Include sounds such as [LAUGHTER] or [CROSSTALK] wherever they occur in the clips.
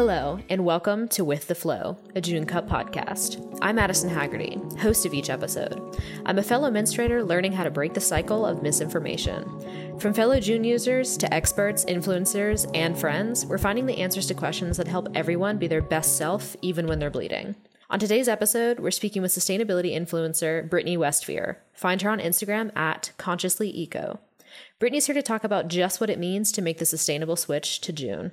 Hello, and welcome to With the Flow, a June Cup podcast. I'm Addison Haggerty, host of each episode. I'm a fellow menstruator learning how to break the cycle of misinformation. From fellow June users to experts, influencers, and friends, we're finding the answers to questions that help everyone be their best self even when they're bleeding. On today's episode, we're speaking with sustainability influencer Brittany Westphere. Find her on Instagram at Consciously Eco. Brittany's here to talk about just what it means to make the sustainable switch to June.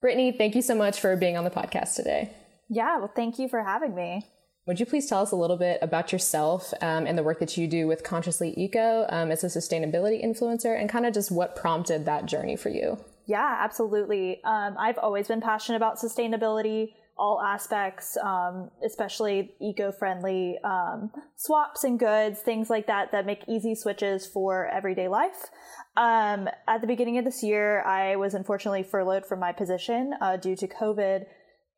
Brittany, thank you so much for being on the podcast today. Yeah, well, thank you for having me. Would you please tell us a little bit about yourself um, and the work that you do with Consciously Eco um, as a sustainability influencer and kind of just what prompted that journey for you? Yeah, absolutely. Um, I've always been passionate about sustainability, all aspects, um, especially eco friendly um, swaps and goods, things like that, that make easy switches for everyday life. Um, at the beginning of this year, I was unfortunately furloughed from my position uh, due to COVID,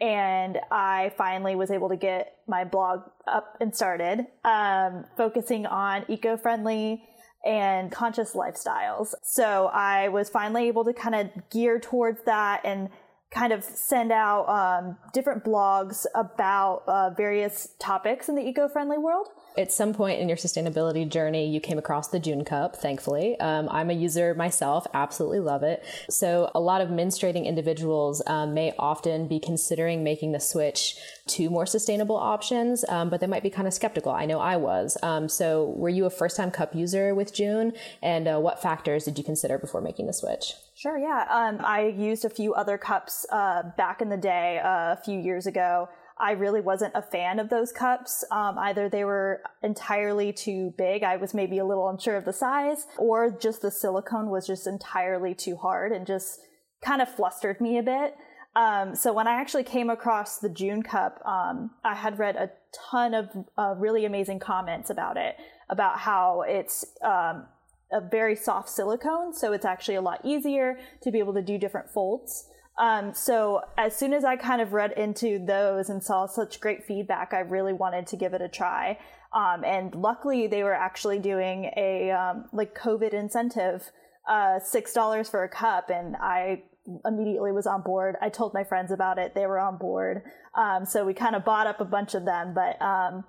and I finally was able to get my blog up and started, um, focusing on eco-friendly and conscious lifestyles. So I was finally able to kind of gear towards that and kind of send out um, different blogs about uh, various topics in the eco-friendly world. At some point in your sustainability journey, you came across the June Cup, thankfully. Um, I'm a user myself, absolutely love it. So, a lot of menstruating individuals um, may often be considering making the switch to more sustainable options, um, but they might be kind of skeptical. I know I was. Um, so, were you a first time cup user with June? And uh, what factors did you consider before making the switch? Sure, yeah. Um, I used a few other cups uh, back in the day, uh, a few years ago. I really wasn't a fan of those cups. Um, either they were entirely too big, I was maybe a little unsure of the size, or just the silicone was just entirely too hard and just kind of flustered me a bit. Um, so when I actually came across the June cup, um, I had read a ton of uh, really amazing comments about it, about how it's um, a very soft silicone, so it's actually a lot easier to be able to do different folds. Um, so as soon as I kind of read into those and saw such great feedback, I really wanted to give it a try. Um, and luckily, they were actually doing a um, like COVID incentive, uh, six dollars for a cup, and I immediately was on board. I told my friends about it; they were on board. Um, so we kind of bought up a bunch of them, but um,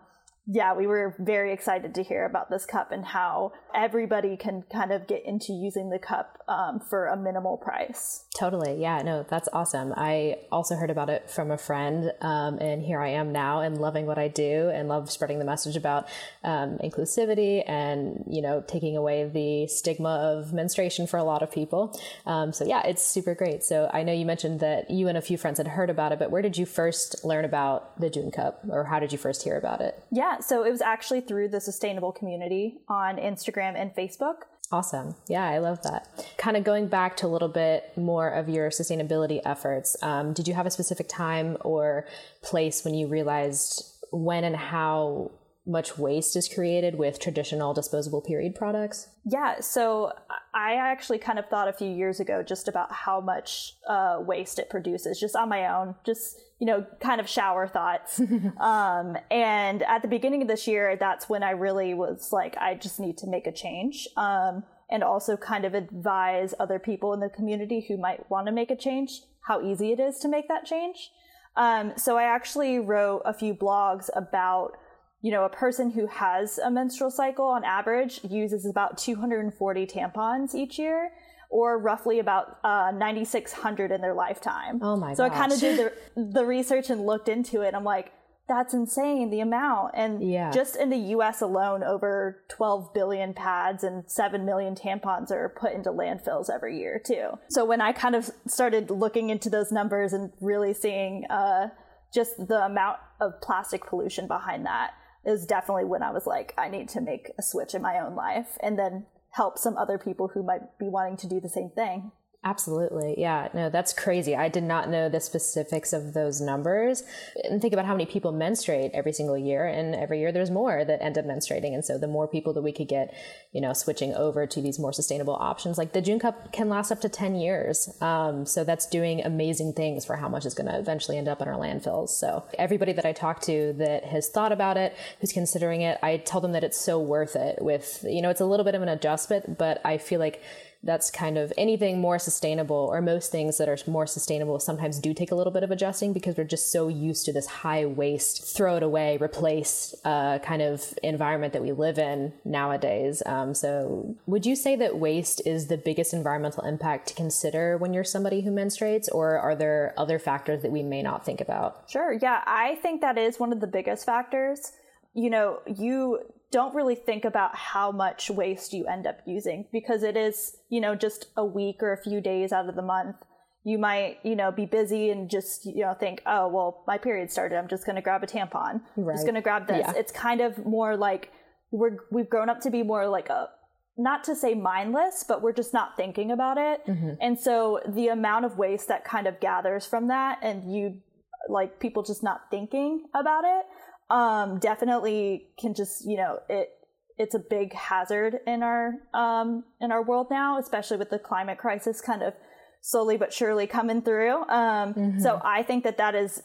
yeah, we were very excited to hear about this cup and how everybody can kind of get into using the cup um, for a minimal price. Totally. Yeah, no, that's awesome. I also heard about it from a friend, um, and here I am now and loving what I do and love spreading the message about um, inclusivity and, you know, taking away the stigma of menstruation for a lot of people. Um, so, yeah, it's super great. So, I know you mentioned that you and a few friends had heard about it, but where did you first learn about the June Cup or how did you first hear about it? Yeah, so it was actually through the sustainable community on Instagram and Facebook. Awesome. Yeah, I love that. Kind of going back to a little bit more of your sustainability efforts, um, did you have a specific time or place when you realized when and how much waste is created with traditional disposable period products? Yeah, so I actually kind of thought a few years ago just about how much uh, waste it produces, just on my own, just you know, kind of shower thoughts. [LAUGHS] um, and at the beginning of this year, that's when I really was like, I just need to make a change. Um, and also kind of advise other people in the community who might want to make a change how easy it is to make that change. Um, so I actually wrote a few blogs about you know, a person who has a menstrual cycle on average uses about 240 tampons each year or roughly about uh, 9,600 in their lifetime. Oh my So gosh. I kind of did the, the research and looked into it. I'm like, that's insane, the amount. And yeah. just in the US alone, over 12 billion pads and 7 million tampons are put into landfills every year, too. So when I kind of started looking into those numbers and really seeing uh, just the amount of plastic pollution behind that, is definitely when I was like, I need to make a switch in my own life and then help some other people who might be wanting to do the same thing. Absolutely. Yeah. No, that's crazy. I did not know the specifics of those numbers. And think about how many people menstruate every single year. And every year there's more that end up menstruating. And so the more people that we could get, you know, switching over to these more sustainable options, like the June Cup can last up to 10 years. Um, so that's doing amazing things for how much is going to eventually end up in our landfills. So everybody that I talk to that has thought about it, who's considering it, I tell them that it's so worth it with, you know, it's a little bit of an adjustment, but I feel like that's kind of anything more sustainable, or most things that are more sustainable, sometimes do take a little bit of adjusting because we're just so used to this high waste, throw it away, replace uh, kind of environment that we live in nowadays. Um, so, would you say that waste is the biggest environmental impact to consider when you're somebody who menstruates, or are there other factors that we may not think about? Sure. Yeah, I think that is one of the biggest factors. You know, you don't really think about how much waste you end up using because it is, you know, just a week or a few days out of the month. You might, you know, be busy and just, you know, think, oh, well, my period started. I'm just going to grab a tampon. Right. I'm just going to grab this. Yeah. It's kind of more like we're, we've grown up to be more like a, not to say mindless, but we're just not thinking about it. Mm-hmm. And so the amount of waste that kind of gathers from that and you like people just not thinking about it um, definitely can just you know it it's a big hazard in our um, in our world now, especially with the climate crisis kind of slowly but surely coming through. Um, mm-hmm. So I think that that is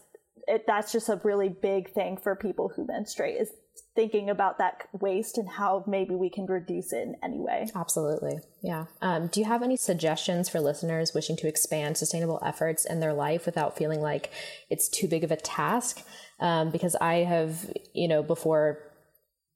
it, that's just a really big thing for people who menstruate is thinking about that waste and how maybe we can reduce it in any way. Absolutely. Yeah. Um, do you have any suggestions for listeners wishing to expand sustainable efforts in their life without feeling like it's too big of a task? Um, because I have, you know, before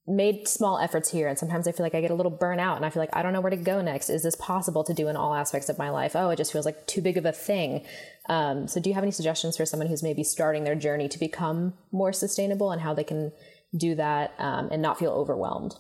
made small efforts here and sometimes i feel like i get a little burnout and i feel like i don't know where to go next is this possible to do in all aspects of my life oh it just feels like too big of a thing um, so do you have any suggestions for someone who's maybe starting their journey to become more sustainable and how they can do that um, and not feel overwhelmed?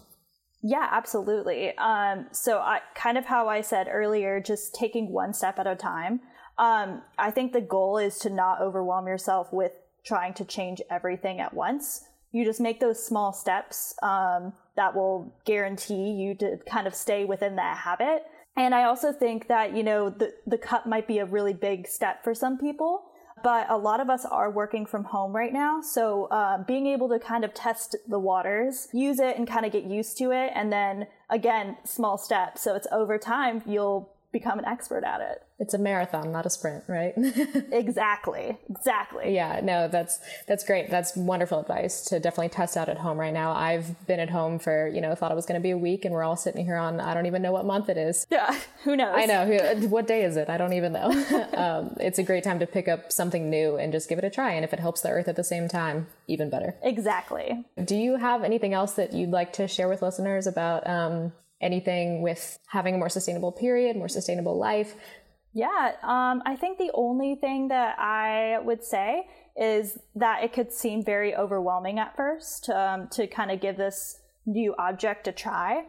Yeah, absolutely. Um, so, I, kind of how I said earlier, just taking one step at a time. Um, I think the goal is to not overwhelm yourself with trying to change everything at once. You just make those small steps um, that will guarantee you to kind of stay within that habit. And I also think that, you know, the, the cup might be a really big step for some people but a lot of us are working from home right now. So uh, being able to kind of test the waters, use it and kind of get used to it. And then again, small steps. So it's over time, you'll become an expert at it. It's a marathon, not a sprint, right? [LAUGHS] exactly. Exactly. Yeah, no, that's that's great. That's wonderful advice to definitely test out at home right now. I've been at home for, you know, thought it was going to be a week and we're all sitting here on I don't even know what month it is. Yeah, [LAUGHS] who knows? I know. What day is it? I don't even know. [LAUGHS] um, it's a great time to pick up something new and just give it a try and if it helps the earth at the same time, even better. Exactly. Do you have anything else that you'd like to share with listeners about um, anything with having a more sustainable period, more sustainable life? Yeah, um, I think the only thing that I would say is that it could seem very overwhelming at first um, to kind of give this new object a try.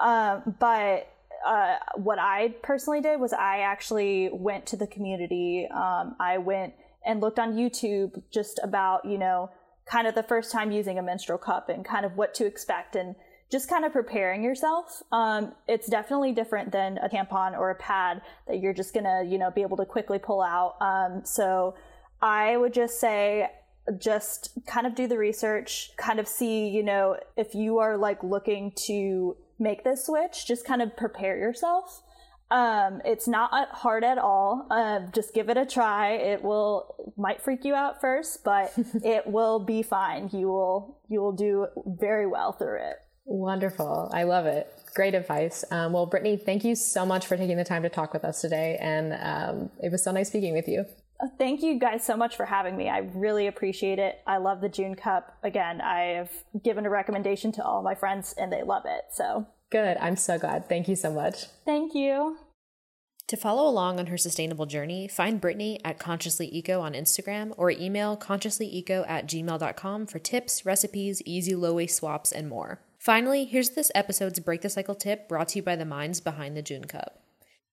Um, but uh, what I personally did was I actually went to the community. Um, I went and looked on YouTube just about, you know, kind of the first time using a menstrual cup and kind of what to expect and just kind of preparing yourself. Um, it's definitely different than a tampon or a pad that you're just gonna, you know, be able to quickly pull out. Um, so I would just say, just kind of do the research, kind of see, you know, if you are like looking to make this switch, just kind of prepare yourself. Um, it's not hard at all. Uh, just give it a try. It will might freak you out first, but [LAUGHS] it will be fine. You will you will do very well through it. Wonderful. I love it. Great advice. Um, well, Brittany, thank you so much for taking the time to talk with us today. And um, it was so nice speaking with you. Uh, thank you guys so much for having me. I really appreciate it. I love the June Cup. Again, I've given a recommendation to all my friends and they love it. So good. I'm so glad. Thank you so much. Thank you. To follow along on her sustainable journey, find Brittany at Consciously Eco on Instagram or email consciouslyeco at gmail.com for tips, recipes, easy low waste swaps, and more. Finally, here's this episode's Break the Cycle tip brought to you by the minds behind the June Cup.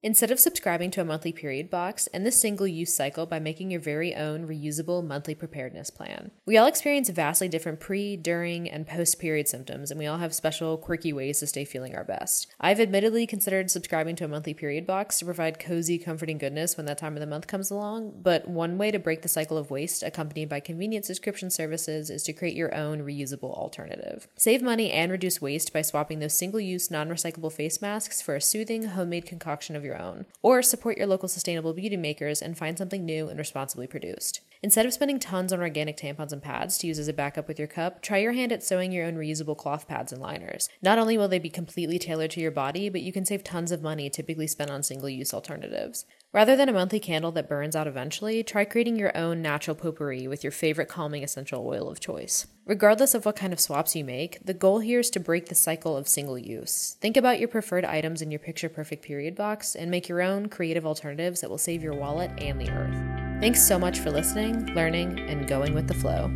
Instead of subscribing to a monthly period box, end the single use cycle by making your very own reusable monthly preparedness plan. We all experience vastly different pre, during, and post period symptoms, and we all have special, quirky ways to stay feeling our best. I've admittedly considered subscribing to a monthly period box to provide cozy, comforting goodness when that time of the month comes along, but one way to break the cycle of waste, accompanied by convenient subscription services, is to create your own reusable alternative. Save money and reduce waste by swapping those single use, non recyclable face masks for a soothing, homemade concoction of your your own, or support your local sustainable beauty makers and find something new and responsibly produced. Instead of spending tons on organic tampons and pads to use as a backup with your cup, try your hand at sewing your own reusable cloth pads and liners. Not only will they be completely tailored to your body, but you can save tons of money typically spent on single use alternatives. Rather than a monthly candle that burns out eventually, try creating your own natural potpourri with your favorite calming essential oil of choice. Regardless of what kind of swaps you make, the goal here is to break the cycle of single use. Think about your preferred items in your picture perfect period box and make your own creative alternatives that will save your wallet and the earth. Thanks so much for listening, learning, and going with the flow.